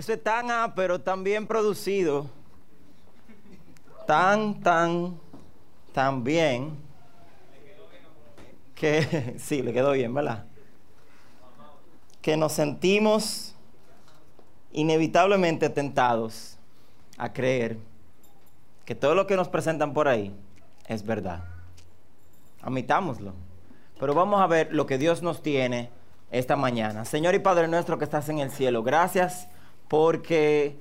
Eso es tan A, pero tan bien producido. Tan, tan, tan bien. Que sí, le quedó bien, ¿verdad? Que nos sentimos inevitablemente tentados a creer que todo lo que nos presentan por ahí es verdad. Admitámoslo. Pero vamos a ver lo que Dios nos tiene esta mañana. Señor y Padre nuestro que estás en el cielo, gracias porque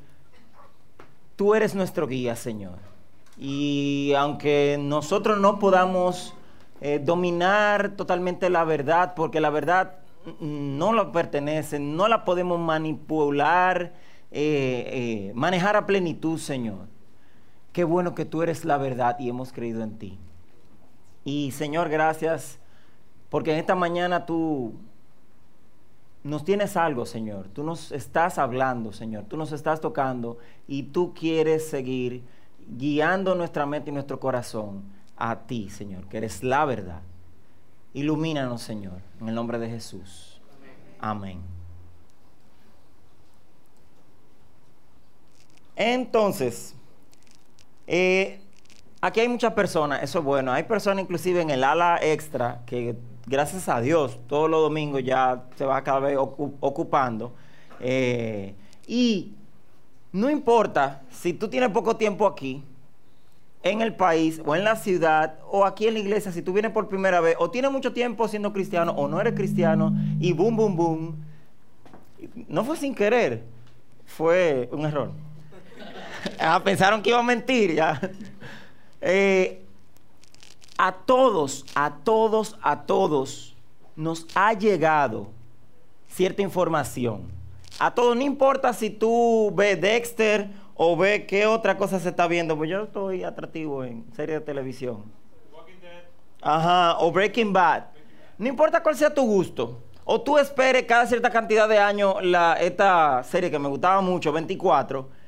tú eres nuestro guía, Señor. Y aunque nosotros no podamos eh, dominar totalmente la verdad, porque la verdad no la pertenece, no la podemos manipular, eh, eh, manejar a plenitud, Señor. Qué bueno que tú eres la verdad y hemos creído en ti. Y Señor, gracias porque en esta mañana tú nos tienes algo, Señor. Tú nos estás hablando, Señor. Tú nos estás tocando y tú quieres seguir guiando nuestra mente y nuestro corazón a ti, Señor, que eres la verdad. Ilumínanos, Señor, en el nombre de Jesús. Amén. Entonces, eh, aquí hay muchas personas, eso es bueno. Hay personas inclusive en el ala extra que gracias a Dios, todos los domingos ya se va cada vez ocupando. Eh, y no importa si tú tienes poco tiempo aquí, en el país o en la ciudad o aquí en la iglesia, si tú vienes por primera vez o tienes mucho tiempo siendo cristiano o no eres cristiano y boom, boom, boom. No fue sin querer, fue un error. ah, pensaron que iba a mentir ya. Eh, a todos, a todos, a todos nos ha llegado cierta información. A todos, no importa si tú ves Dexter o ves qué otra cosa se está viendo, pues yo estoy atractivo en serie de televisión. Ajá, o Breaking Bad. No importa cuál sea tu gusto. O tú esperes cada cierta cantidad de años la, esta serie que me gustaba mucho, 24.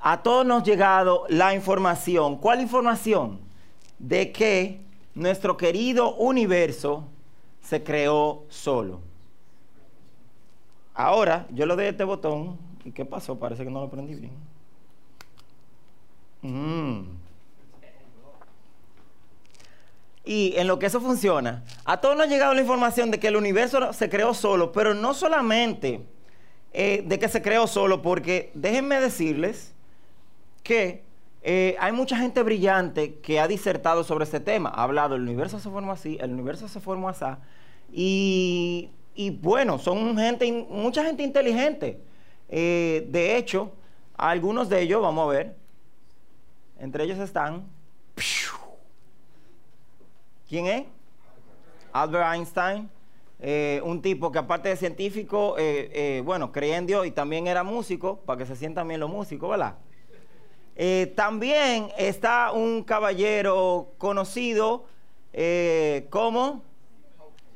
A todos nos ha llegado la información. ¿Cuál información? De que nuestro querido universo se creó solo. Ahora, yo le doy este botón. ¿Y qué pasó? Parece que no lo prendí bien. Mm. Y en lo que eso funciona, a todos nos ha llegado la información de que el universo se creó solo, pero no solamente eh, de que se creó solo, porque déjenme decirles que eh, hay mucha gente brillante que ha disertado sobre este tema. Ha hablado, el universo se formó así, el universo se formó así. Y, y bueno, son gente, mucha gente inteligente. Eh, de hecho, algunos de ellos, vamos a ver, entre ellos están... ¿Quién es? Albert Einstein. Eh, un tipo que aparte de científico, bueno, creía en Dios y también era músico, para que se sientan bien los músicos, ¿verdad? Eh, también está un caballero conocido eh, como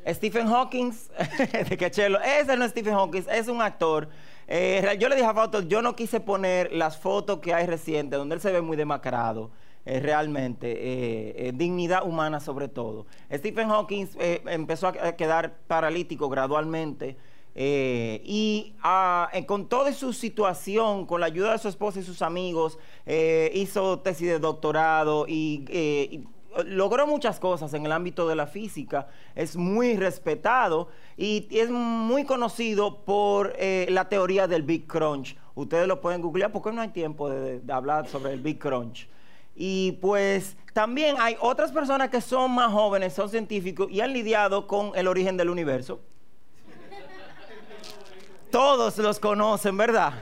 Stephen Hawking. de que Ese no es Stephen Hawking, es un actor. Eh, yo le dije a Fausto, yo no quise poner las fotos que hay recientes, donde él se ve muy demacrado. realmente, dignidad humana sobre todo. Stephen Hawking empezó a quedar paralítico gradualmente eh, y ah, eh, con toda su situación, con la ayuda de su esposa y sus amigos, eh, hizo tesis de doctorado y, logró muchas cosas en el ámbito de la física. Es muy respetado y es muy conocido por la teoría del Big Crunch. Ustedes lo pueden googlear porque no hay tiempo de hablar sobre el Big Crunch. Y pues también hay otras personas que son más jóvenes, son científicos y han lidiado con el origen del universo todos los conocen, ¿verdad?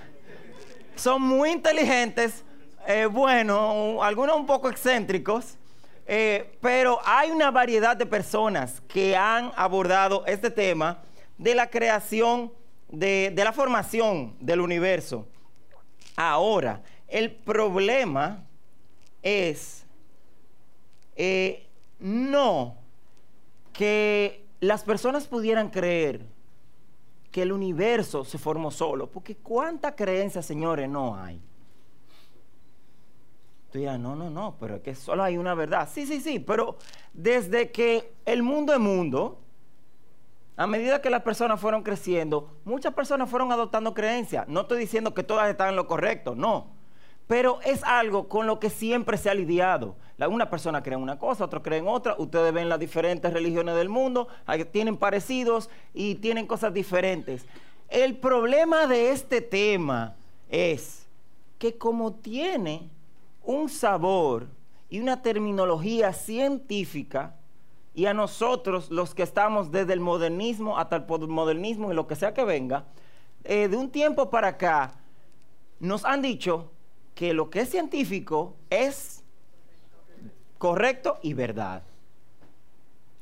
Son muy inteligentes, eh, bueno, algunos un poco excéntricos, eh, pero hay una variedad de personas que han abordado este tema de la creación, de, la formación del universo. Ahora, el problema es eh, no que las personas pudieran creer que el universo se formó solo. Porque cuánta creencia, señores, no hay. Tú dirás, no, no, no, pero es que solo hay una verdad. Sí, sí, sí, pero desde que el mundo es mundo, a medida que las personas fueron creciendo, muchas personas fueron adoptando creencias. No estoy diciendo que todas están en lo correcto, no. Pero es algo con lo que siempre se ha lidiado. una persona cree en una cosa, otra cree en otra. Ustedes ven las diferentes religiones del mundo, tienen parecidos y tienen cosas diferentes. El problema de este tema es que como tiene un sabor y una terminología científica, y a nosotros, los que estamos desde el modernismo hasta el modernismo y lo que sea que venga, eh, de un tiempo para acá, nos han dicho que lo que es científico es correcto y verdad.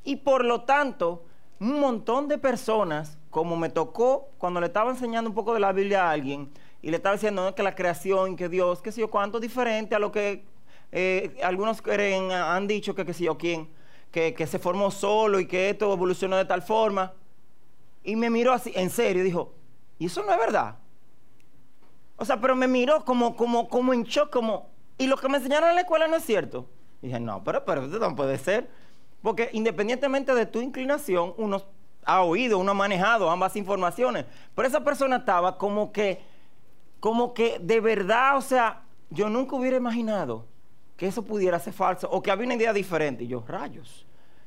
Y por lo tanto, un montón de personas, como me tocó cuando le estaba enseñando un poco de la Biblia a alguien, y le estaba diciendo que la creación, que Dios, que sé yo cuánto, diferente a lo que eh, algunos creen, han dicho que qué sé yo quién que, se formó solo y que esto evolucionó de tal forma. Y me miró así, en serio, dijo, ¿y eso no es verdad? O sea, pero me miró como, como, como en shock, como, ¿y lo que me enseñaron en la escuela no es cierto? Y dije, no, pero, pero esto no puede ser. Porque independientemente de tu inclinación, uno ha oído, uno ha manejado ambas informaciones. Pero esa persona estaba como que, como que de verdad, o sea, yo nunca hubiera imaginado que eso pudiera ser falso o que había una idea diferente. Y yo, rayos.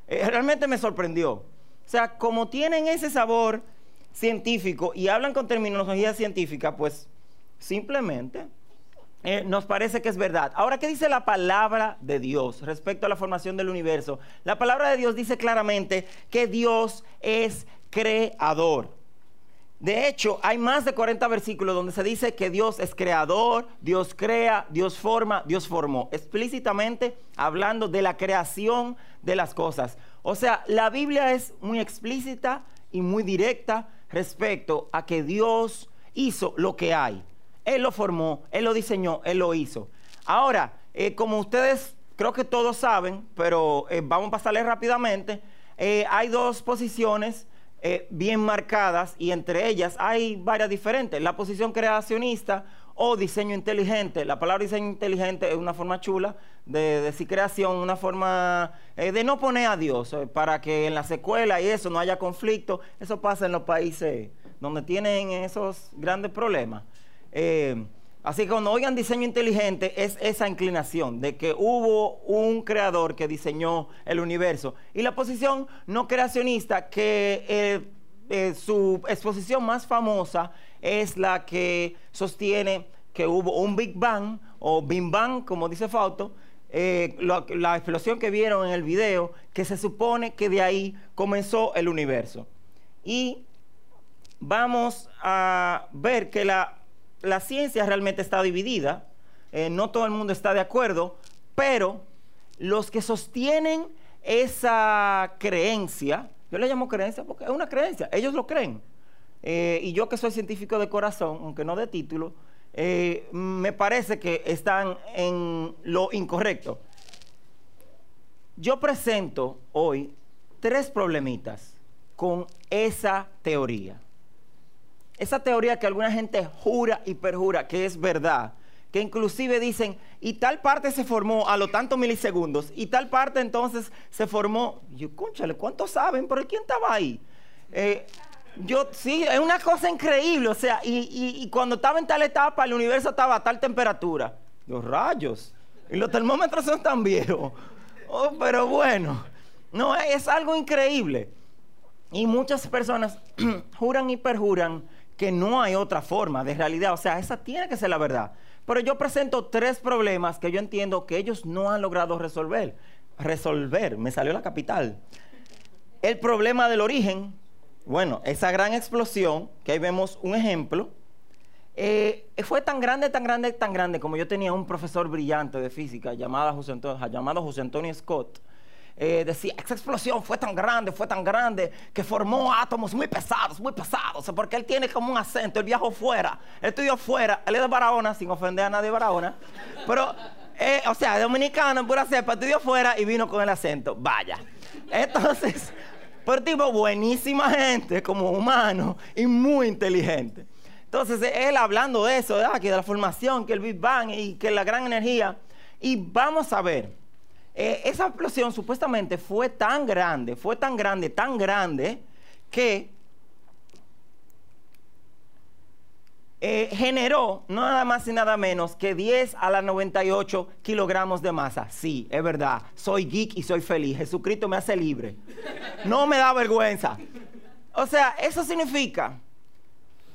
Eh, realmente me sorprendió. O sea, como tienen ese sabor científico y hablan con terminología científica, pues simplemente eh, nos parece que es verdad. Ahora, ¿qué dice la palabra de Dios respecto a la formación del universo? La palabra de Dios dice claramente que Dios es creador. De hecho, hay más de 40 versículos donde se dice que Dios es creador, Dios crea, Dios forma, Dios formó. Explícitamente hablando de la creación de las cosas. O sea, la Biblia es muy explícita y muy directa respecto a que Dios hizo lo que hay. Él lo formó, Él lo diseñó, Él lo hizo. Ahora, eh, como ustedes creo que todos saben, pero eh, vamos a pasarles rápidamente, eh, hay dos posiciones eh, bien marcadas y entre ellas hay varias diferentes. La posición creacionista o diseño inteligente. La palabra diseño inteligente es una forma chula de decir creación, una forma de no poner a Dios para que en la secuela y eso no haya conflicto. Eso pasa en los países donde tienen esos grandes problemas. Así que cuando oigan diseño inteligente es esa inclinación de que hubo un creador que diseñó el universo. Y la posición no creacionista, que eh, eh, su exposición más famosa es la que sostiene que hubo un Big Bang o Big Bang, como dice Fausto, eh, la explosión que vieron en el video, que se supone que de ahí comenzó el universo. Y vamos a ver que la la ciencia realmente está dividida, eh, no todo el mundo está de acuerdo, pero los que sostienen esa creencia, yo le llamo creencia porque es una creencia, ellos lo creen. Eh, y yo que soy científico de corazón, aunque no de título, eh, me parece que están en lo incorrecto. Yo presento hoy tres problemitas con esa teoría. Esa teoría que alguna gente jura y perjura que es verdad, que inclusive dicen, y tal parte se formó a lo tantos milisegundos, y tal parte entonces se formó, yo, conchale, ¿cuántos saben? Pero ¿quién estaba ahí? Eh, yo, sí, es una cosa increíble, o sea, y, cuando estaba en tal etapa, el universo estaba a tal temperatura. Los rayos, y los termómetros son tan viejos. Oh, pero bueno, no, es algo increíble. Y muchas personas juran y perjuran que no hay otra forma de realidad. O sea, esa tiene que ser la verdad. Pero yo presento tres problemas que yo entiendo que ellos no han logrado resolver. Resolver, me salió la capital. El problema del origen, bueno, esa gran explosión, que ahí vemos un ejemplo, eh, fue tan grande, tan grande, tan grande, como yo tenía un profesor brillante de física llamado José Antonio, llamado José Antonio Scott, eh, decía, esa explosión fue tan grande, fue tan grande, que formó átomos muy pesados, muy pesados, porque él tiene como un acento, él viajó fuera, él estudió fuera, él es de Barahona, sin ofender a nadie de Barahona, pero, eh, o sea, dominicano, pura cepa, estudió fuera y vino con el acento, vaya. Entonces, pero tipo, buenísima gente, como humano y muy inteligente. Entonces, él hablando de eso, que de la formación, que el Big Bang y que la gran energía, y vamos a ver eh, esa explosión supuestamente fue tan grande, fue tan grande, tan grande, que eh, generó nada más y nada menos que 10 a la 98 kilogramos de masa. Sí, es verdad, soy geek y soy feliz. Jesucristo me hace libre. No me da vergüenza. O sea, eso significa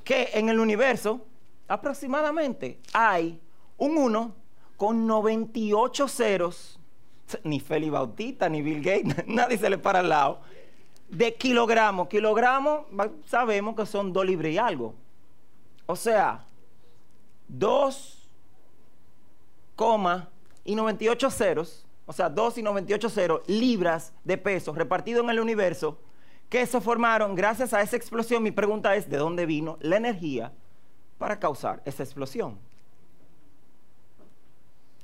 que en el universo aproximadamente hay un 1 con 98 ceros Ni Feli Bautista, ni Bill Gates, nadie se le para al lado. De kilogramos. Kilogramos sabemos que son dos libras y algo. O sea, 2, y 98 ceros, o sea, 2 y 98 ceros libras de peso repartido en el universo que se formaron gracias a esa explosión. Mi pregunta es, ¿de dónde vino la energía para causar esa explosión?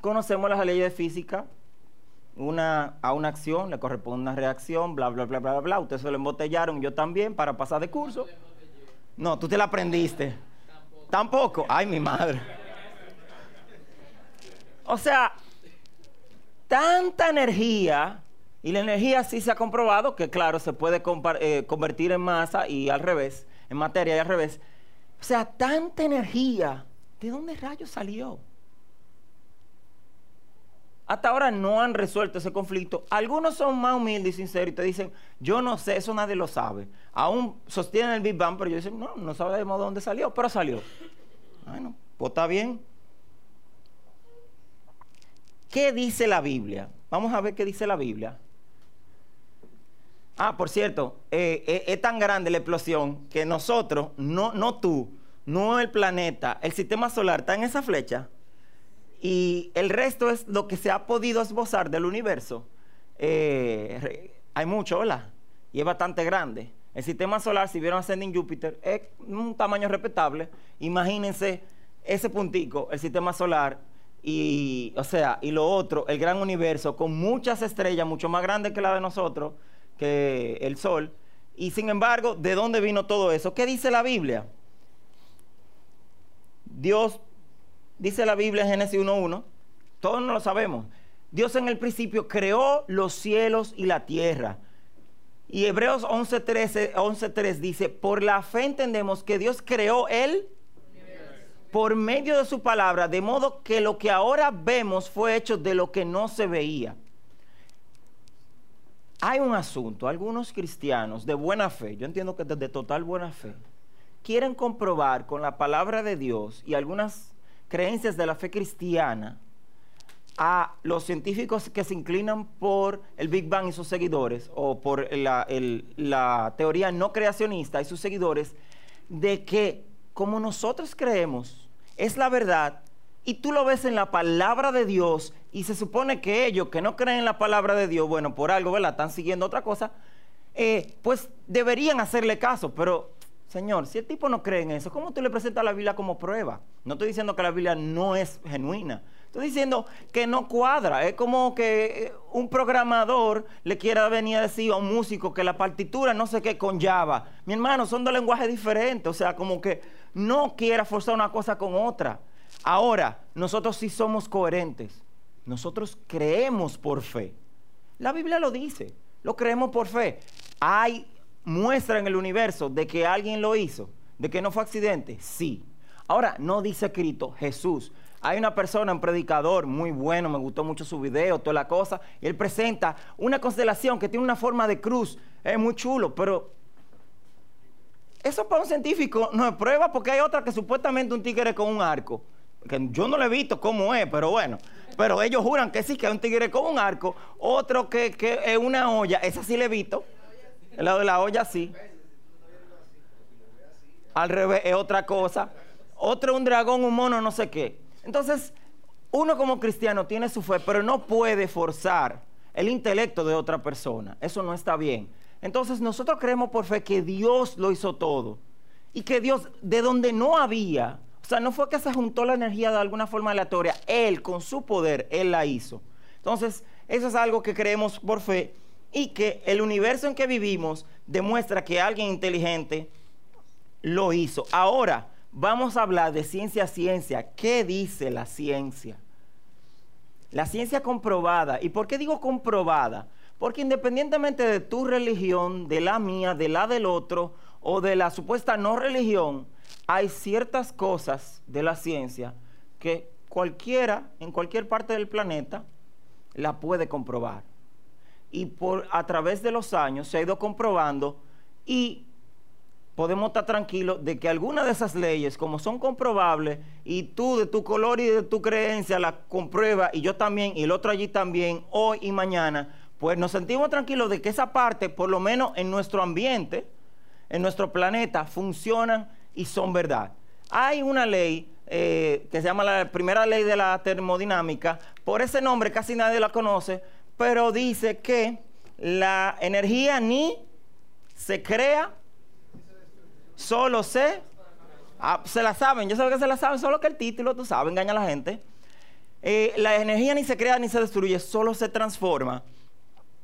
Conocemos las leyes de física. Una, a una acción le corresponde una reacción, bla, bla, bla, bla, bla. Ustedes se lo embotellaron, yo también, para pasar de curso. No, tú te la aprendiste. Tampoco. Ay, mi madre. O sea, tanta energía, y la energía sí se ha comprobado que, claro, se puede eh, convertir en masa y al revés, en materia y al revés. O sea, tanta energía, ¿de dónde rayos salió? Hasta ahora no han resuelto ese conflicto. Algunos son más humildes y sinceros y te dicen, yo no sé, eso nadie lo sabe. Aún sostienen el Big Bang, pero yo dicen, no, no sabemos de dónde salió, pero salió. Bueno, pues está bien. ¿Qué dice la Biblia? Vamos a ver qué dice la Biblia. Ah, por cierto, eh, eh, es tan grande la explosión que nosotros, no, no tú, no el planeta, el sistema solar está en esa flecha y el resto es lo que se ha podido esbozar del universo. Eh, hay mucho, ¿verdad? Y es bastante grande. El sistema solar, si vieron Ascending Júpiter, es un tamaño respetable. Imagínense ese puntico, el sistema solar, y, o sea, y lo otro, el gran universo, con muchas estrellas, mucho más grandes que la de nosotros, que el Sol. Y sin embargo, ¿de dónde vino todo eso? ¿Qué dice la Biblia? Dios dice la Biblia en Génesis 1.1, todos no lo sabemos. Dios en el principio creó los cielos y la tierra. Y Hebreos 11.3 dice, por la fe entendemos que Dios creó él por medio de su palabra, de modo que lo que ahora vemos fue hecho de lo que no se veía. Hay un asunto, algunos cristianos de buena fe, yo entiendo que de total buena fe, quieren comprobar con la palabra de Dios y algunas creencias de la fe cristiana a los científicos que se inclinan por el Big Bang y sus seguidores, o por la, teoría no creacionista y sus seguidores, de que como nosotros creemos, es la verdad, y tú lo ves en la palabra de Dios, y se supone que ellos que no creen en la palabra de Dios, bueno, por algo, ¿verdad? Están siguiendo otra cosa, eh, pues deberían hacerle caso, pero Señor, si el tipo no cree en eso, ¿cómo tú le presentas la Biblia como prueba? No estoy diciendo que la Biblia no es genuina. Estoy diciendo que no cuadra. Es como que eh, un programador le quiera venir a decir a un músico que la partitura no sé qué con Java. Mi hermano, son dos lenguajes diferentes. O sea, como que no quiera forzar una cosa con otra. Ahora, nosotros sí somos coherentes. Nosotros creemos por fe. La Biblia lo dice. Lo creemos por fe. Hay muestra en el universo de que alguien lo hizo, de que no fue accidente, sí. Ahora, no dice escrito Jesús. Hay una persona, un predicador muy bueno, me gustó mucho su video, toda la cosa, y él presenta una constelación que tiene una forma de cruz, es muy chulo, pero eso para un científico no es prueba porque hay otra que supuestamente un tigre con un arco, que yo no le he visto cómo es, pero bueno, pero ellos juran que sí, que es un tigre con un arco, otro que, que es una olla, esa sí le he visto, el lado de la olla sí. Al revés es otra cosa. Otro un dragón, un mono, no sé qué. Entonces, uno como cristiano tiene su fe, pero no puede forzar el intelecto de otra persona. Eso no está bien. Entonces, nosotros creemos por fe que Dios lo hizo todo. Y que Dios, de donde no había, o sea, no fue que se juntó la energía de alguna forma aleatoria. Él, con su poder, Él la hizo. Entonces, eso es algo que creemos por fe y que el universo en que vivimos demuestra que alguien inteligente lo hizo. Ahora, vamos a hablar de ciencia ciencia. ¿Qué dice la ciencia? La ciencia comprobada. ¿Y por qué digo comprobada? Porque independientemente de tu religión, de la mía, de la del otro o de la supuesta no religión, hay ciertas cosas de la ciencia que cualquiera en cualquier parte del planeta la puede comprobar. Y por a través de los años se ha ido comprobando y podemos estar tranquilos de que algunas de esas leyes, como son comprobables, y tú de tu color y de tu creencia la compruebas, y yo también, y el otro allí también, hoy y mañana, pues nos sentimos tranquilos de que esa parte, por lo menos en nuestro ambiente, en nuestro planeta, funcionan y son verdad. Hay una ley eh, que se llama la primera ley de la termodinámica, por ese nombre casi nadie la conoce, pero dice que la energía ni se crea solo se, ah, se la saben, yo sé que se la saben, solo que el título, tú sabes, engaña a la gente. Eh, la energía ni se crea ni se destruye, solo se transforma.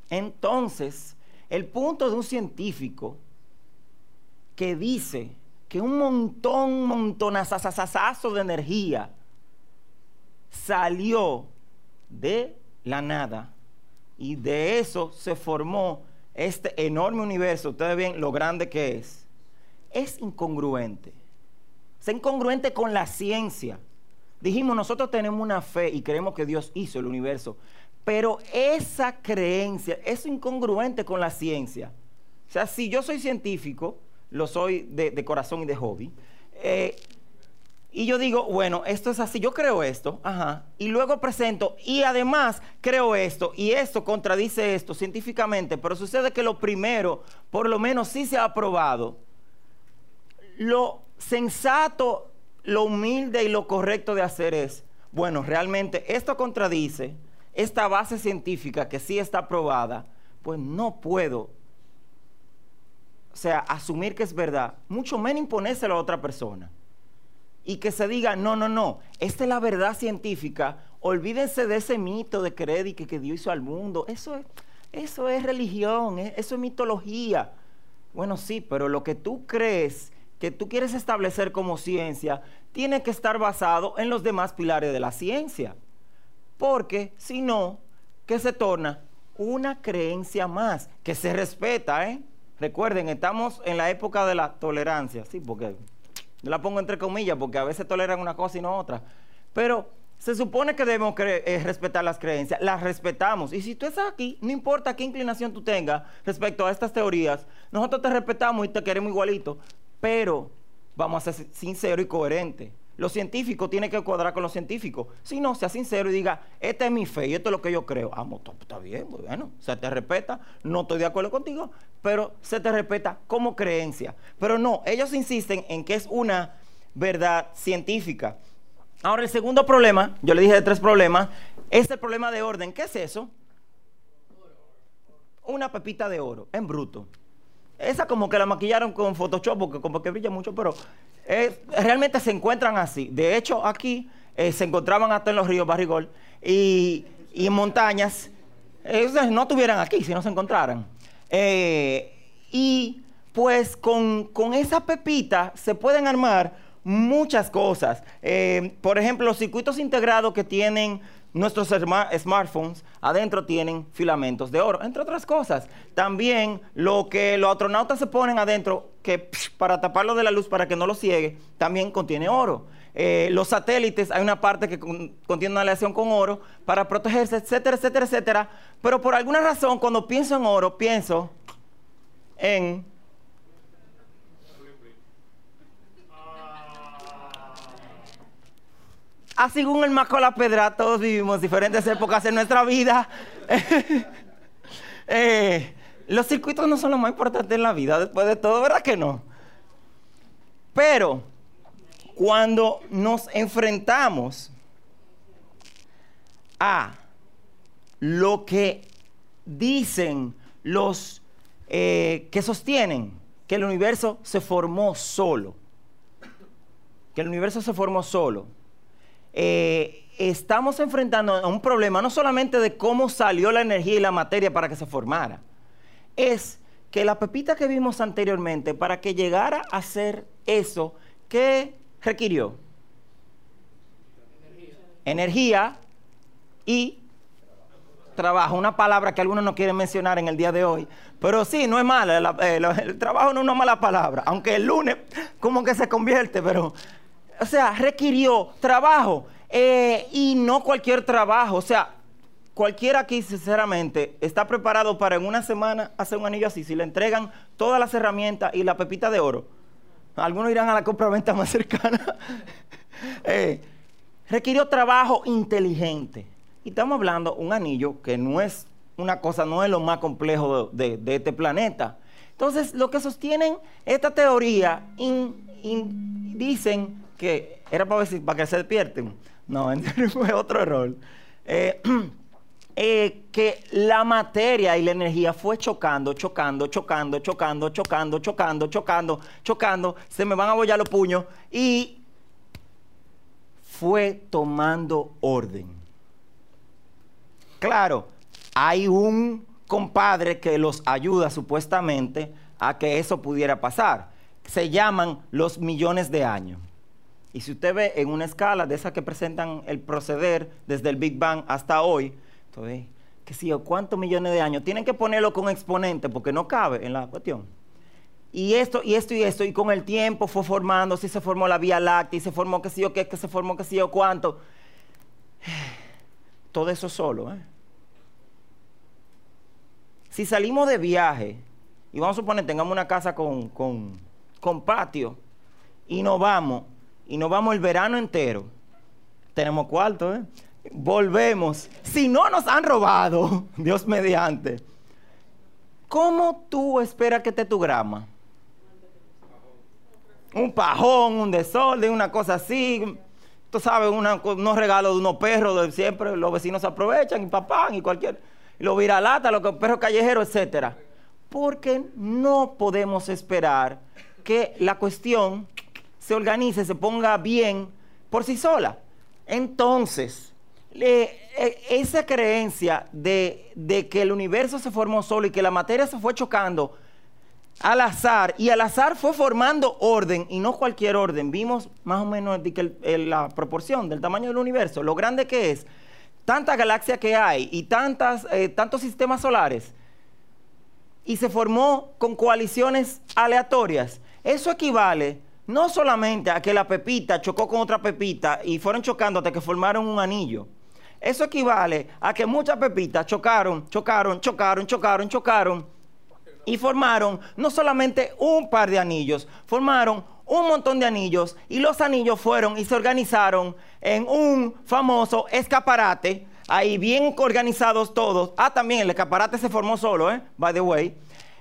Entonces, el punto de un científico que dice que un montón, montonazazazazo de energía salió de la nada y de eso se formó este enorme universo, ustedes ven lo grande que es es incongruente. Es incongruente con la ciencia. Dijimos, nosotros tenemos una fe y creemos que Dios hizo el universo, pero esa creencia es incongruente con la ciencia. O sea, si yo soy científico, lo soy de, corazón y de hobby, eh, y yo digo, bueno, esto es así, yo creo esto, y luego presento, y además creo esto, y esto contradice esto científicamente, pero sucede que lo primero, por lo menos sí se ha probado, lo sensato, lo humilde y lo correcto de hacer es, bueno, realmente esto contradice esta base científica que sí está probada, pues no puedo, o sea, asumir que es verdad, mucho menos imponérselo a otra persona. Y que se diga, no, no, no, esta es la verdad científica, olvídense de ese mito de creer que, Dios hizo al mundo, eso es, eso es religión, eso es mitología. Bueno, sí, pero lo que tú crees que tú quieres establecer como ciencia tiene que estar basado en los demás pilares de la ciencia. Porque si no, ¿qué se torna? Una creencia más que se respeta, ¿eh? Recuerden, estamos en la época de la tolerancia, sí, porque la pongo entre comillas, porque a veces toleran una cosa y no otra. Pero se supone que debemos eh, respetar las creencias, las respetamos. Y si tú estás aquí, no importa qué inclinación tú tengas respecto a estas teorías, nosotros te respetamos y te queremos igualito. Pero vamos a ser sinceros y coherentes. Lo científico tiene que cuadrar con lo científico. Si no, sea sincero y diga, esta es mi fe y esto es lo que yo creo. Ah, está bien, bueno, se te respeta. No estoy de acuerdo contigo, pero se te respeta como creencia. Pero no, ellos insisten en que es una verdad científica. Ahora, el segundo problema, yo le dije de tres problemas, es el problema de orden. ¿Qué es eso? Una pepita de oro en bruto. Esa como que la maquillaron con Photoshop porque como que brilla mucho, pero realmente se encuentran así. De hecho, aquí eh, se encontraban hasta en los ríos Barrigol y, en montañas. No estuvieran aquí si no se encontraran. Eh, y pues con, con, esa pepita se pueden armar muchas cosas. Eh, por ejemplo, los circuitos integrados que tienen Nuestros smartphones adentro tienen filamentos de oro, entre otras cosas. También lo que los astronautas se ponen adentro, que para taparlo de la luz, para que no lo ciegue, también contiene oro. Eh, los satélites, hay una parte que contiene una aleación con oro para protegerse, etcétera, etcétera, etcétera. Pero por alguna razón, cuando pienso en oro, pienso en Así según el Maco la Pedra, todos vivimos diferentes épocas en nuestra vida. Eh, los circuitos no son lo más importante en la vida, después de todo, ¿verdad que no? Pero cuando nos enfrentamos a lo que dicen los eh, que sostienen que el universo se formó solo, que el universo se formó solo, eh, estamos enfrentando a un problema no solamente de cómo salió la energía y la materia para que se formara, es que la pepita que vimos anteriormente, para que llegara a ser eso, ¿qué requirió? Energía, y trabajo, una palabra que algunos no quieren mencionar en el día de hoy, pero sí, no es mala, eh, el, trabajo no es una mala palabra, aunque el lunes como que se convierte, pero, o sea, requirió trabajo eh, y no cualquier trabajo, o sea, cualquiera aquí, sinceramente, está preparado para en una semana hacer un anillo así, si le entregan todas las herramientas y la pepita de oro. Algunos irán a la compra-venta más cercana. eh, requirió trabajo inteligente. Y estamos hablando un anillo que no es una cosa, no es lo más complejo de, este planeta. Entonces, lo que sostienen esta teoría dicen que era para que se despierten. No, fue otro error. Eh, eh, que la materia y la energía fue chocando, chocando, chocando, chocando, chocando, chocando, chocando, chocando, se me van a bollar los puños y fue tomando orden. Claro, hay un compadre que los ayuda supuestamente a que eso pudiera pasar. Se llaman los millones de años. Y si usted ve en una escala de esas que presentan el proceder desde el Big Bang hasta hoy, entonces, qué sé yo, cuántos millones de años, tienen que ponerlo con exponente porque no cabe en la cuestión y esto, y esto, y esto, y con el tiempo fue formando, si se formó la Vía Láctea, y se formó qué sé yo qué, que se formó qué sé yo cuánto. Todo eso solo, ¿eh? Si salimos de viaje, y vamos a suponer, tengamos una casa con, con, con patio, y nos vamos, y nos vamos el verano entero, tenemos cuarto, ¿eh? Volvemos. Si no nos han robado, Dios mediante, ¿cómo tú esperas que te tu grama? un pajón, un desorden, una cosa así. Tú sabes, unos regalos de unos perros, de siempre los vecinos aprovechan y papán y cualquier. Y lo viralata, los perros callejeros, etcétera. Porque no podemos esperar que la cuestión se organice, se ponga bien por sí sola. Entonces, e, esa creencia de, de que el universo se formó solo y que la materia se fue chocando al azar y al azar fue formando orden y no cualquier orden. Vimos más o menos la proporción del tamaño del universo, lo grande que es, tanta galaxia que hay y tantas, eh, tantos sistemas solares y se formó con coaliciones aleatorias. Eso equivale no solamente a que la pepita chocó con otra pepita y fueron chocando hasta que formaron un anillo. Eso equivale a que muchas pepitas chocaron, chocaron, chocaron, chocaron, chocaron y formaron no solamente un par de anillos, formaron un montón de anillos y los anillos fueron y se organizaron en un famoso escaparate, ahí bien organizados todos. Ah, también el escaparate se formó solo, ¿eh? By the way.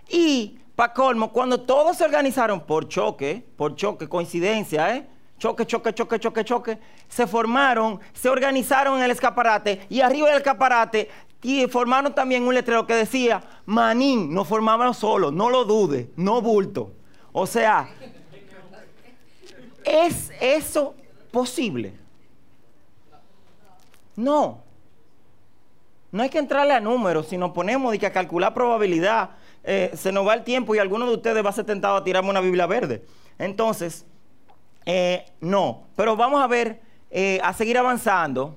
Y, para colmo, cuando todos se organizaron por choque, por choque, coincidencia, ¿eh? Choque, choque, choque, choque, choque. Se formaron, se organizaron en el escaparate y arriba del escaparate y formaron también un letrero que decía, Manín, no formábamos solo, no lo dude, no bulto. O sea, ¿es eso posible? No. No hay que entrarle a números, si nos ponemos y que a calcular probabilidad, eh, se nos va el tiempo y alguno de ustedes va a ser tentado a tirarme una Biblia verde. Entonces, eh, no. Pero vamos a ver, eh, a seguir avanzando.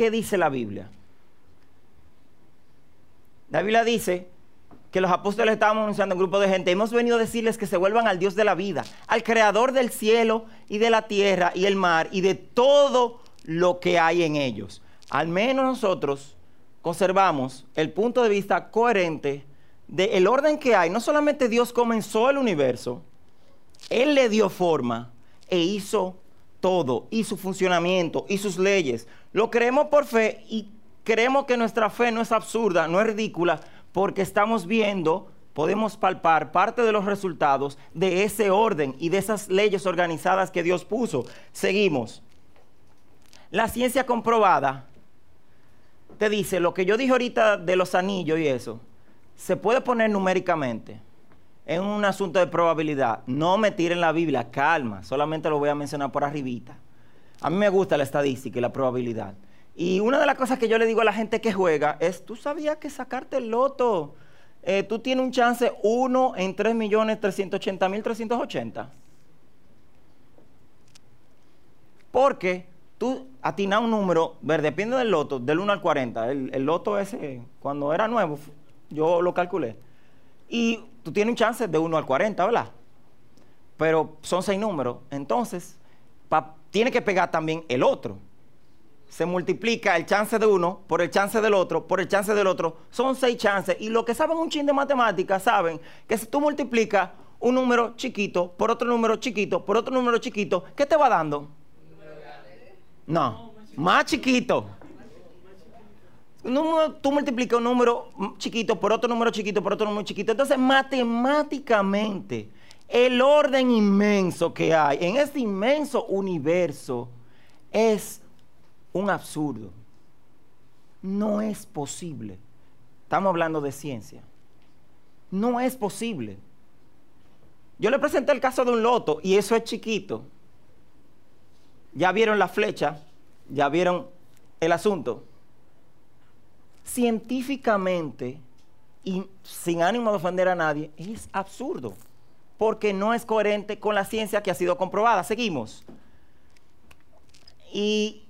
¿qué dice la Biblia? La Biblia dice que los apóstoles estábamos anunciando a un grupo de gente, hemos venido a decirles que se vuelvan al Dios de la vida, al creador del cielo y de la tierra y el mar y de todo lo que hay en ellos. Al menos nosotros conservamos el punto de vista coherente del orden que hay. No solamente Dios comenzó el universo, Él le dio forma e hizo todo, y su funcionamiento, y sus leyes. Lo creemos por fe y creemos que nuestra fe no es absurda, no es ridícula, porque estamos viendo, podemos palpar parte de los resultados de ese orden y de esas leyes organizadas que Dios puso. Seguimos. La ciencia comprobada te dice lo que yo dije ahorita de los anillos y eso, se puede poner numéricamente en un asunto de probabilidad. No me tiren la Biblia, calma, solamente lo voy a mencionar por arribita. A mí me gusta la estadística y la probabilidad. Y una de las cosas que yo le digo a la gente que juega es, ¿tú sabías que sacarte el loto, eh, tú tienes un chance 1 en 3.380.380? Porque tú atinas un número, depende del loto, del 1 al 40. El, el loto ese, cuando era nuevo, yo lo calculé. Y tú tienes un chance de 1 al 40, ¿verdad? Pero son seis números. Entonces, tiene que pegar también el otro. Se multiplica el chance de uno por el chance del otro, por el chance del otro. Son seis chances. Y los que saben un chin de matemáticas saben que si tú multiplicas un número chiquito por otro número chiquito por otro número chiquito, ¿qué te va dando? No, más chiquito. Tú multiplicas un número chiquito por otro número chiquito por otro número chiquito. Entonces, matemáticamente, el orden inmenso que hay en este inmenso universo es un absurdo. No es posible. Estamos hablando de ciencia. No es posible. Yo le presenté el caso de un loto y eso es chiquito. Ya vieron la flecha, ya vieron el asunto. Científicamente, y sin ánimo de ofender a nadie, es absurdo porque no es coherente con la ciencia que ha sido comprobada. Seguimos. Y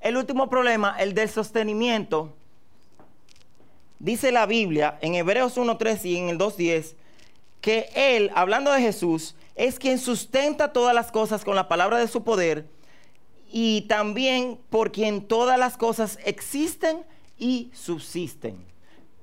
el último problema, el del sostenimiento. Dice la Biblia en Hebreos 1.3 y en el 2.10 que Él, hablando de Jesús, es quien sustenta todas las cosas con la palabra de su poder y también por quien todas las cosas existen y subsisten.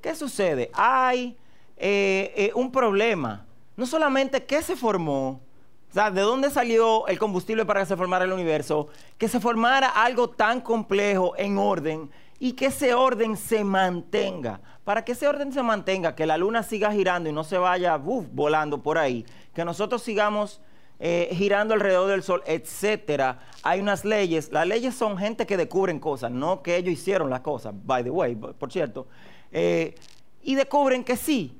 ¿Qué sucede? Hay eh, eh, un problema no solamente qué se formó, o sea, de dónde salió el combustible para que se formara el universo, que se formara algo tan complejo en orden y que ese orden se mantenga. Para que ese orden se mantenga, que la luna siga girando y no se vaya volando por ahí, que nosotros sigamos eh, girando alrededor del sol, etcétera. Hay unas leyes. Las leyes son gente que descubren cosas, no que ellos hicieron las cosas, by the way, por cierto. Eh, y descubren que sí,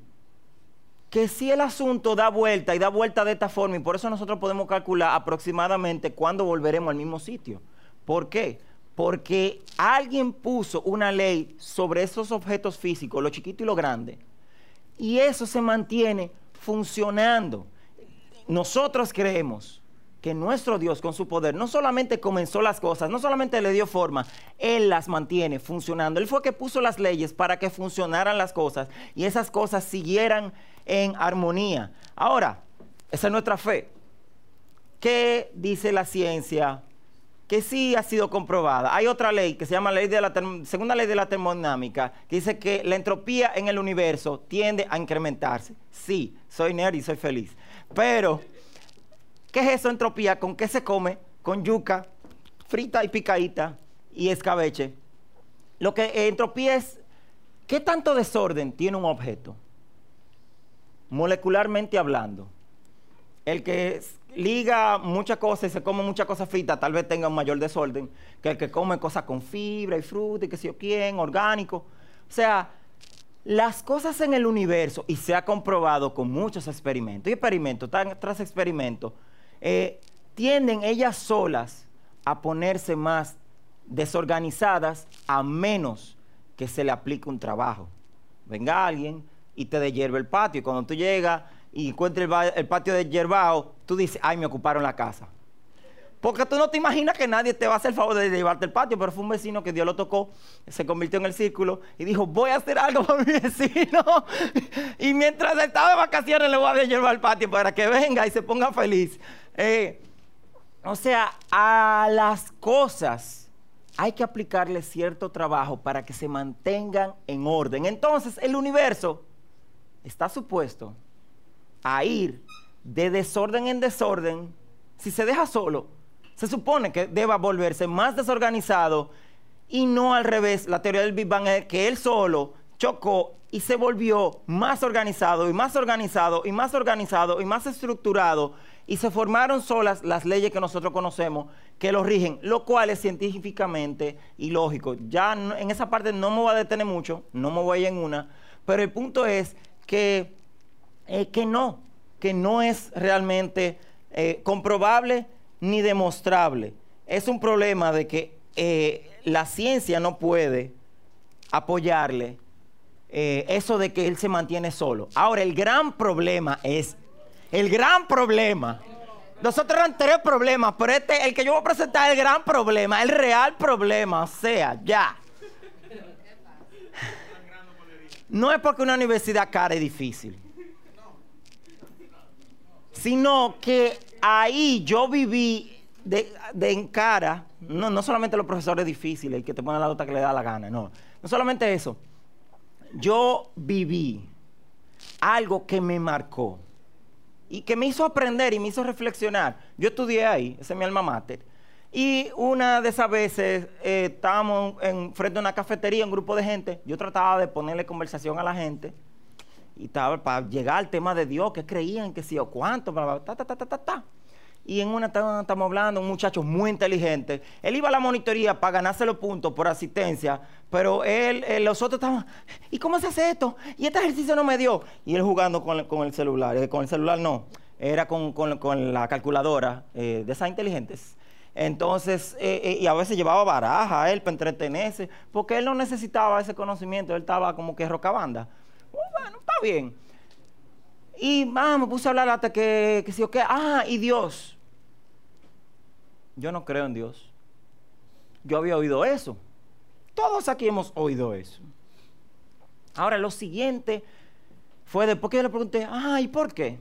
que si el asunto da vuelta y da vuelta de esta forma, y por eso nosotros podemos calcular aproximadamente cuándo volveremos al mismo sitio. ¿Por qué? Porque alguien puso una ley sobre esos objetos físicos, lo chiquito y lo grande, y eso se mantiene funcionando. Nosotros creemos que nuestro Dios con su poder no solamente comenzó las cosas, no solamente le dio forma, Él las mantiene funcionando. Él fue que puso las leyes para que funcionaran las cosas y esas cosas siguieran en armonía. Ahora, esa es nuestra fe. ¿Qué dice la ciencia? Que sí ha sido comprobada. Hay otra ley que se llama ley de la segunda ley de la termodinámica, que dice que la entropía en el universo tiende a incrementarse. Sí, soy nerd y soy feliz. Pero, ¿qué es eso entropía? ¿Con qué se come? Con yuca, frita y picadita y escabeche. Lo que entropía es, ¿qué tanto desorden tiene un objeto? molecularmente hablando, el que liga muchas cosas y se come muchas cosas fritas, tal vez tenga un mayor desorden que el que come cosas con fibra y fruta y que sé yo quién, orgánico. O sea, las cosas en el universo, y se ha comprobado con muchos experimentos, y experimentos tras experimentos, eh, tienden ellas solas a ponerse más desorganizadas a menos que se le aplique un trabajo. Venga alguien, y te deshierve el patio. Y cuando tú llegas y encuentras el, patio de tú dices, ay, me ocuparon la casa. Porque tú no te imaginas que nadie te va a hacer el favor de llevarte el patio, pero fue un vecino que Dios lo tocó, se convirtió en el círculo y dijo, voy a hacer algo por mi vecino. y mientras estaba de vacaciones le voy a llevar el patio para que venga y se ponga feliz. Eh, o sea, a las cosas hay que aplicarle cierto trabajo para que se mantengan en orden. Entonces, el universo está supuesto a ir de desorden en desorden, si se deja solo, se supone que deba volverse más desorganizado y no al revés. La teoría del Big Bang es que él solo chocó y se volvió más organizado y más organizado y más organizado y más estructurado y se formaron solas las leyes que nosotros conocemos que lo rigen, lo cual es científicamente ilógico. Ya en esa parte no me voy a detener mucho, no me voy a ir en una, pero el punto es que, eh, que no, que no es realmente eh, comprobable ni demostrable. Es un problema de que eh, la ciencia no puede apoyarle eso de que él se mantiene solo. Ahora, el gran problema es, el gran problema Nosotros eran tres problemas, pero este, el que yo voy a presentar es el gran problema, el real problema, o sea, ya. No es porque una universidad cara y difícil, sino que ahí yo viví de, en cara, no, no solamente los profesores difíciles, que te pone la nota que le da la gana, no, no solamente eso. Yo viví algo que me marcó y que me hizo aprender y me hizo reflexionar. Yo estudié ahí, ese es mi alma mater. Y una de esas veces eh, estábamos en, frente a una cafetería, un grupo de gente. Yo trataba de ponerle conversación a la gente. Y estaba para llegar al tema de Dios, que creían, que sí o cuánto, bla, ta, ta, ta, ta, ta. Y en una estamos hablando, un muchacho muy inteligente. Él iba a la monitoría para ganarse los puntos por asistencia, pero él, los otros estaban, ¿y cómo se hace esto? Y este ejercicio no me dio. Y él jugando con, el celular, eh, con el celular no, era con, la calculadora eh, de esas inteligentes. Entonces, eh, y a veces llevaba baraja a él para entretenerse, porque él no necesitaba ese conocimiento, él estaba como que rocabanda. Bien. Y ah, me puse a hablar hasta que, que sí o qué. Ah, y Dios. Yo no creo en Dios. Yo había oído eso. Todos aquí hemos oído eso. Ahora, lo siguiente fue después que yo le pregunté, ah, ¿y por qué?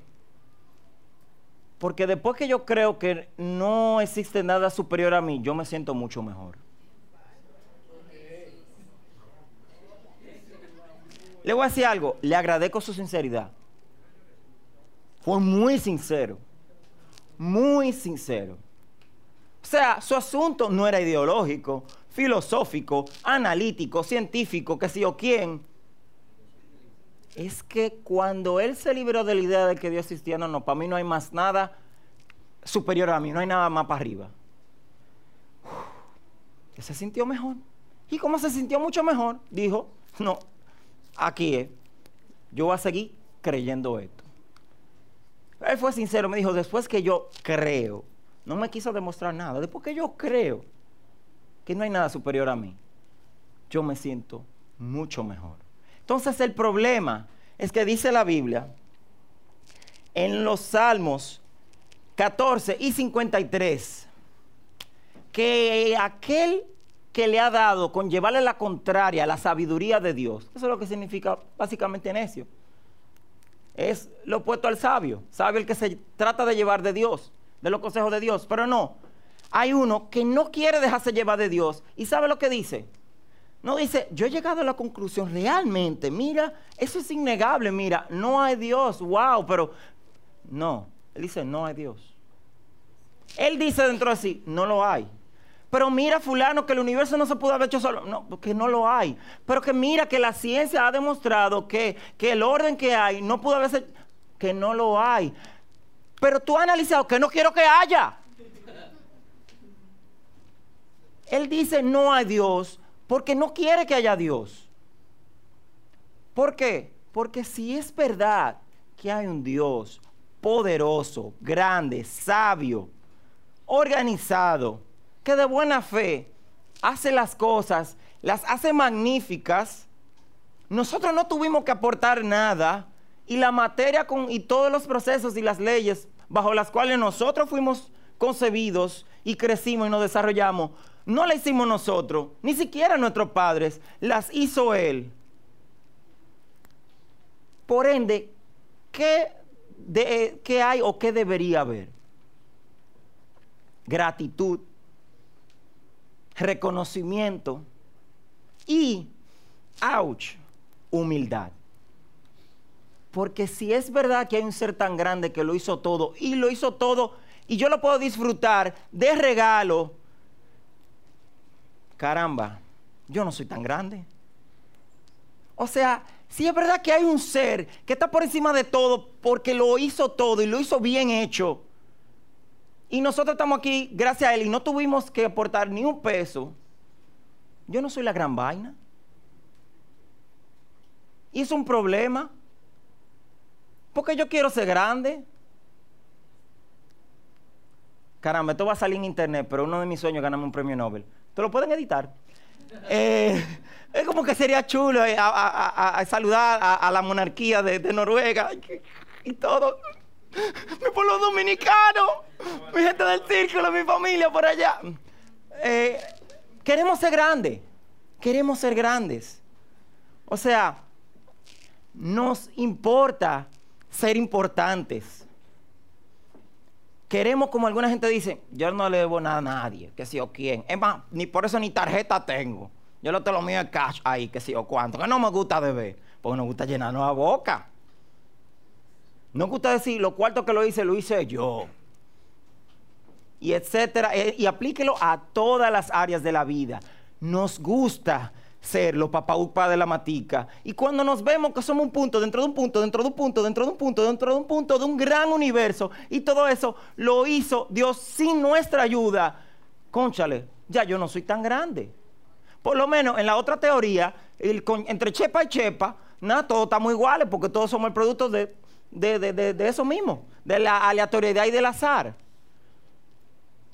Porque después que yo creo que no existe nada superior a mí, yo me siento mucho mejor. Le voy a decir algo, le agradezco su sinceridad. Fue muy sincero, muy sincero. O sea, su asunto no era ideológico, filosófico, analítico, científico, que sé yo quién. Es que cuando él se liberó de la idea de que Dios existía, no, no, para mí no hay más nada superior a mí, no hay nada más para arriba. Que se sintió mejor. Y como se sintió mucho mejor, dijo, no, aquí es, yo voy a seguir creyendo esto. Él fue sincero, me dijo, después que yo creo, no me quiso demostrar nada. Después que yo creo que no hay nada superior a mí, yo me siento mucho mejor. Entonces el problema es que dice la Biblia en los Salmos 14 y 53 que aquel que le ha dado con llevarle la contraria a la sabiduría de Dios, eso es lo que significa básicamente necio, es lo opuesto al sabio, sabio el que se trata de llevar de Dios de los consejos de Dios, pero no. Hay uno que no quiere dejarse llevar de Dios y sabe lo que dice. No dice, yo he llegado a la conclusión, realmente, mira, eso es innegable, mira, no hay Dios, wow, pero no, él dice, no hay Dios. Él dice dentro de sí, no lo hay. Pero mira, fulano, que el universo no se pudo haber hecho solo. No, porque no lo hay. Pero que mira que la ciencia ha demostrado que, que el orden que hay no pudo haberse, que no lo hay. Pero tú has analizado que no quiero que haya. Él dice no hay Dios porque no quiere que haya Dios. ¿Por qué? Porque si es verdad que hay un Dios poderoso, grande, sabio, organizado, que de buena fe hace las cosas, las hace magníficas, nosotros no tuvimos que aportar nada y la materia y todos los procesos y las leyes bajo las cuales nosotros fuimos concebidos y crecimos y nos desarrollamos, no las hicimos nosotros, ni siquiera nuestros padres, las hizo Él. Por ende, ¿qué, de, ¿qué hay o qué debería haber? Gratitud, reconocimiento y, ouch, humildad. Porque si es verdad que hay un ser tan grande que lo hizo todo y lo hizo todo y yo lo puedo disfrutar de regalo, caramba, yo no soy tan grande. O sea, si es verdad que hay un ser que está por encima de todo porque lo hizo todo y lo hizo bien hecho, y nosotros estamos aquí gracias a Él y no tuvimos que aportar ni un peso, yo no soy la gran vaina. ¿Y es un problema? Porque yo quiero ser grande. Caramba, esto va a salir en internet, pero uno de mis sueños es ganarme un premio Nobel. ¿Te lo pueden editar? Eh, es como que sería chulo eh, a, saludar a, la monarquía de, Noruega y, todo. Mi pueblo dominicano. mi gente del círculo, mi familia por allá. Eh, queremos ser grandes. Queremos ser grandes. O sea, nos importa ser importantes. Queremos, como alguna gente dice, yo no le debo nada a nadie, que si o quién. Es más, ni por eso ni tarjeta tengo. Yo lo tengo mío en cash ahí, que si o cuánto. Que no me gusta beber, porque nos gusta llenarnos la boca. No gusta decir, lo cuarto que lo hice, lo hice yo. Y etcétera. Eh, y aplíquelo a todas las áreas de la vida. Nos gusta ser los papaupa de la matica. Y cuando nos vemos que somos un punto, dentro de un punto, dentro de un punto, dentro de un punto, dentro de un punto, de un gran universo, y todo eso lo hizo Dios sin nuestra ayuda, conchale, ya yo no soy tan grande. Por lo menos en la otra teoría, entre chepa y chepa, nada, todos estamos iguales porque todos somos el producto de, de eso mismo, de la aleatoriedad y del azar.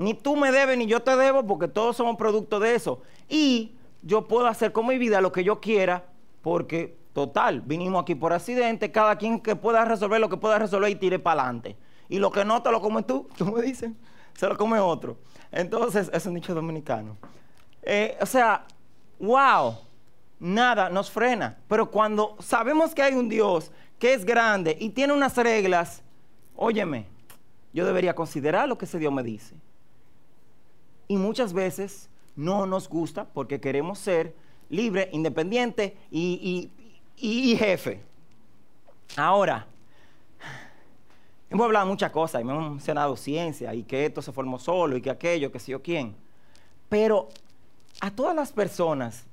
Ni tú me debes ni yo te debo porque todos somos producto de eso. Y yo puedo hacer con mi vida lo que yo quiera porque, total, vinimos aquí por accidente, cada quien que pueda resolver lo que pueda resolver y tire para adelante. Y lo que no te lo comes tú, tú me dices, se lo come otro. Entonces, es un dicho dominicano. Eh, o sea, wow, nada nos frena. Pero cuando sabemos que hay un Dios que es grande y tiene unas reglas, óyeme, yo debería considerar lo que ese Dios me dice. Y muchas veces no nos gusta porque queremos ser libre, independiente y, jefe. Ahora, hemos hablado muchas cosas, y hemos mencionado ciencia y que esto se formó solo y que aquello, que sé yo quién. Pero a todas las personas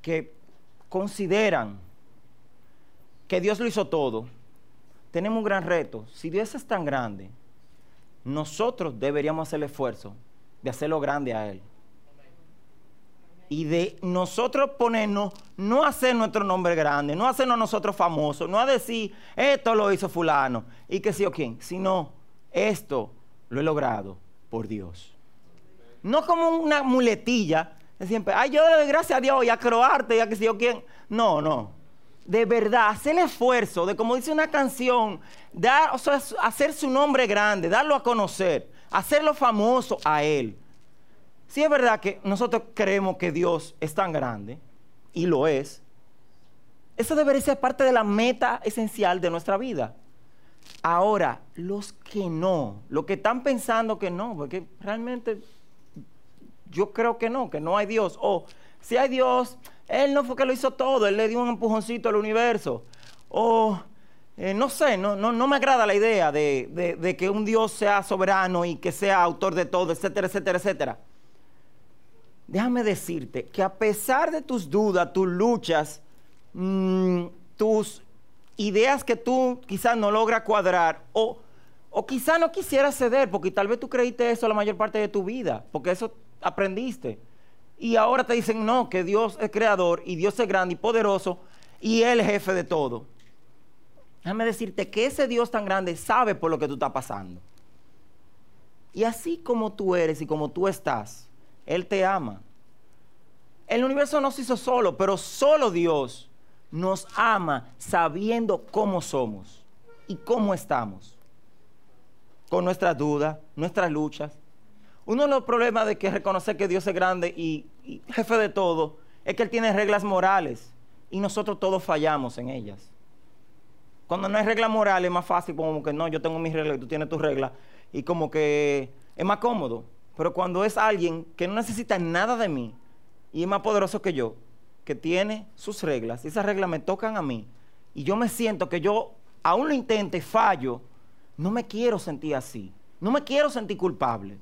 que consideran que Dios lo hizo todo, tenemos un gran reto. Si Dios es tan grande, nosotros deberíamos hacer el esfuerzo de hacerlo grande a Él y de nosotros ponernos, no hacer nuestro nombre grande, no hacernos nosotros famosos, no a decir, esto lo hizo fulano y que sí o quién, sino esto lo he logrado por Dios. No como una muletilla, siempre, ay, yo doy gracias a Dios y a croarte y a que sí o quién. No, no. De verdad, hacer el esfuerzo de, como dice una canción, dar, hacer su nombre grande, darlo a conocer, hacerlo famoso a Él. Si es verdad que nosotros creemos que Dios es tan grande, y lo es, eso debería ser parte de la meta esencial de nuestra vida. Ahora, los que no, los que están pensando que no, porque realmente yo creo que no, que no hay Dios. O si hay Dios, Él no fue que lo hizo todo, Él le dio un empujoncito al universo. O eh, no sé, no, no, no, me agrada la idea de, de que un Dios sea soberano y que sea autor de todo, etcétera, etcétera, etcétera déjame decirte que a pesar de tus dudas, tus luchas, mm, tus ideas que tú quizás no logras cuadrar o, o quizás no quisieras ceder, porque tal vez tú creíste eso la mayor parte de tu vida, porque eso aprendiste. Y ahora te dicen, no, que Dios es creador y Dios es grande y poderoso y Él es jefe de todo. Déjame decirte que ese Dios tan grande sabe por lo que tú estás pasando. Y así como tú eres y como tú estás, él te ama. El universo no se hizo solo, pero solo Dios nos ama sabiendo cómo somos y cómo estamos. Con nuestras dudas, nuestras luchas. Uno de los problemas de que reconocer que Dios es grande y jefe de todo es que Él tiene reglas morales y nosotros todos fallamos en ellas. Cuando no hay reglas morales es más fácil como que no, yo tengo mis reglas y tú tienes tus reglas y como que es más cómodo. Pero cuando es alguien que no necesita nada de mí y es más poderoso que yo, que tiene sus reglas, y esas reglas me tocan a mí, y yo me siento que yo aún lo intente, fallo, no me quiero sentir así, no me quiero sentir culpable.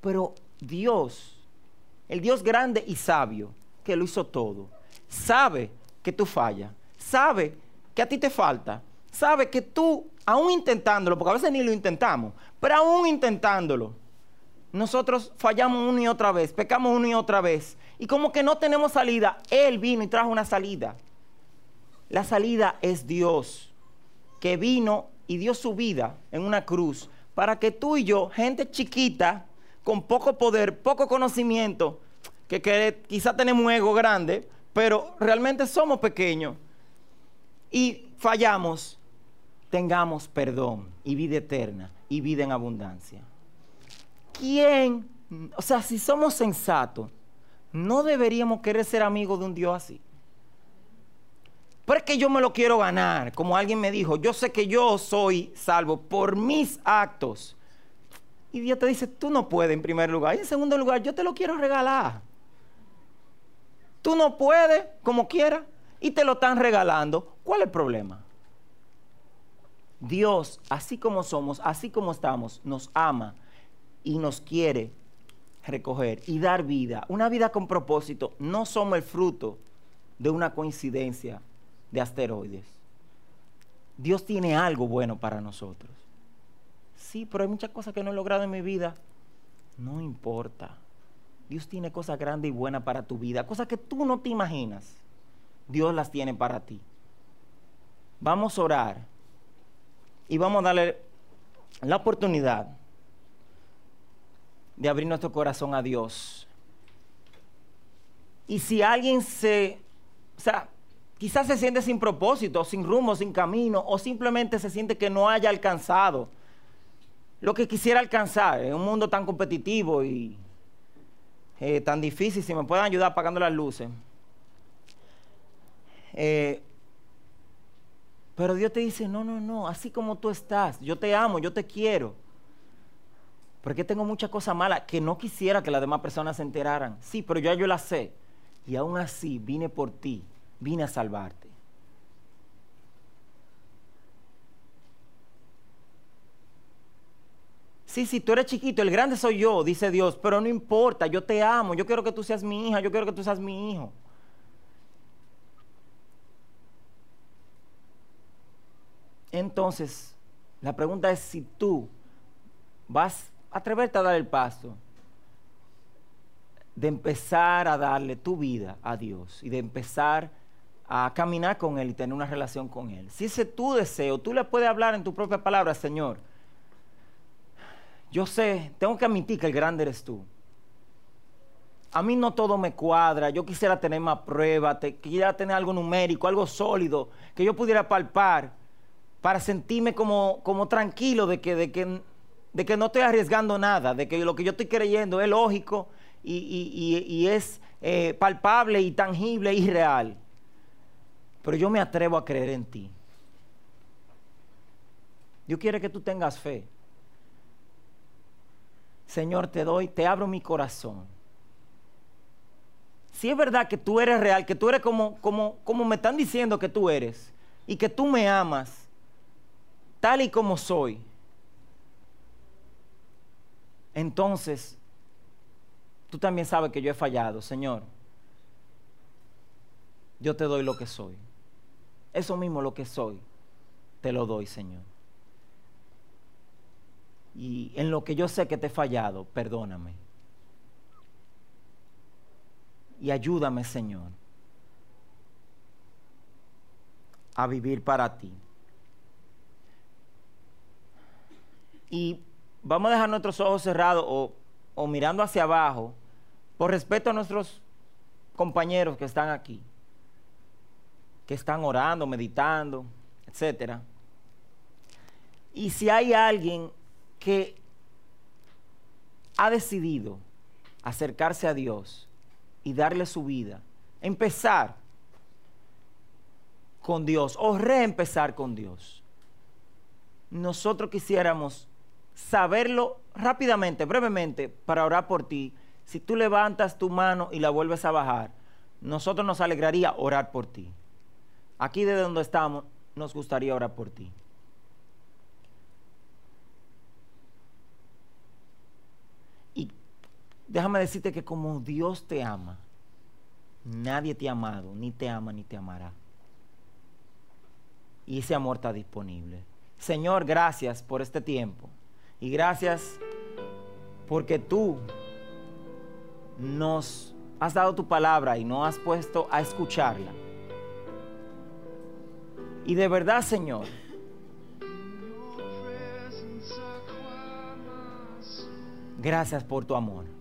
Pero Dios, el Dios grande y sabio, que lo hizo todo, sabe que tú fallas, sabe que a ti te falta, sabe que tú, aún intentándolo, porque a veces ni lo intentamos, pero aún intentándolo, nosotros fallamos una y otra vez, pecamos una y otra vez. Y como que no tenemos salida, Él vino y trajo una salida. La salida es Dios, que vino y dio su vida en una cruz para que tú y yo, gente chiquita, con poco poder, poco conocimiento, que, que quizá tenemos un ego grande, pero realmente somos pequeños y fallamos, tengamos perdón y vida eterna y vida en abundancia. ¿Quién, o sea, si somos sensatos, no deberíamos querer ser amigos de un Dios así? Porque yo me lo quiero ganar, como alguien me dijo, yo sé que yo soy salvo por mis actos. Y Dios te dice, tú no puedes en primer lugar. Y en segundo lugar, yo te lo quiero regalar. Tú no puedes como quieras y te lo están regalando. ¿Cuál es el problema? Dios, así como somos, así como estamos, nos ama y nos quiere recoger y dar vida. Una vida con propósito. No somos el fruto de una coincidencia de asteroides. Dios tiene algo bueno para nosotros. Sí, pero hay muchas cosas que no he logrado en mi vida. No importa. Dios tiene cosas grandes y buenas para tu vida, cosas que tú no te imaginas. Dios las tiene para ti. Vamos a orar y vamos a darle la oportunidad de abrir nuestro corazón a Dios. Y si alguien se, o sea, quizás se siente sin propósito, sin rumbo, sin camino, o simplemente se siente que no haya alcanzado lo que quisiera alcanzar en un mundo tan competitivo y eh, tan difícil, si me pueden ayudar apagando las luces. Eh, pero Dios te dice, no, no, no, así como tú estás, yo te amo, yo te quiero. Porque tengo muchas cosas malas que no quisiera que las demás personas se enteraran. Sí, pero ya yo las sé. Y aún así vine por ti, vine a salvarte. Sí, sí, tú eres chiquito, el grande soy yo, dice Dios, pero no importa, yo te amo, yo quiero que tú seas mi hija, yo quiero que tú seas mi hijo. Entonces, la pregunta es si tú vas a atreverte a dar el paso de empezar a darle tu vida a Dios y de empezar a caminar con Él y tener una relación con Él. Si ese es tu deseo, tú le puedes hablar en tu propia palabra, Señor. Yo sé, tengo que admitir que el grande eres tú. A mí no todo me cuadra, yo quisiera tener más pruebas, quisiera tener algo numérico, algo sólido, que yo pudiera palpar para sentirme como, como tranquilo de que, de, que, de que no estoy arriesgando nada, de que lo que yo estoy creyendo es lógico y, es eh, palpable y tangible y real. Pero yo me atrevo a creer en ti. Dios quiere que tú tengas fe. Señor, te doy, te abro mi corazón. Si es verdad que tú eres real, que tú eres como, como, como me están diciendo que tú eres, y que tú me amas, tal y como soy, entonces tú también sabes que yo he fallado, Señor. Yo te doy lo que soy. Eso mismo lo que soy, te lo doy, Señor. Y en lo que yo sé que te he fallado, perdóname. Y ayúdame, Señor, a vivir para ti. y vamos a dejar nuestros ojos cerrados o, mirando hacia abajo por respeto a nuestros compañeros que están aquí, que están orando, meditando, etc. Y si hay alguien que ha decidido acercarse a Dios y darle su vida, empezar con Dios o reempezar con Dios, nosotros quisiéramos saberlo rápidamente, brevemente, para orar por ti. Si tú levantas tu mano y la vuelves a bajar, nosotros nos alegraría orar por ti. Aquí de donde estamos, nos gustaría orar por ti. Y déjame decirte que como Dios te ama, nadie te ha amado, ni te ama, ni te amará. Y ese amor está disponible. Señor, gracias por este tiempo. Y gracias porque tú nos has dado tu palabra y nos has puesto a escucharla. Y de verdad, Señor, gracias por tu amor.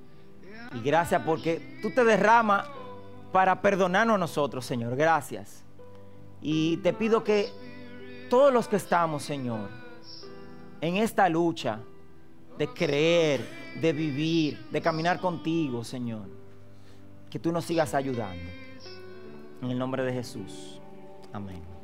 Y gracias porque tú te derramas para perdonarnos a nosotros, Señor. Gracias. Y te pido que todos los que estamos, Señor, en esta lucha de creer, de vivir, de caminar contigo, Señor, que tú nos sigas ayudando. En el nombre de Jesús. Amén.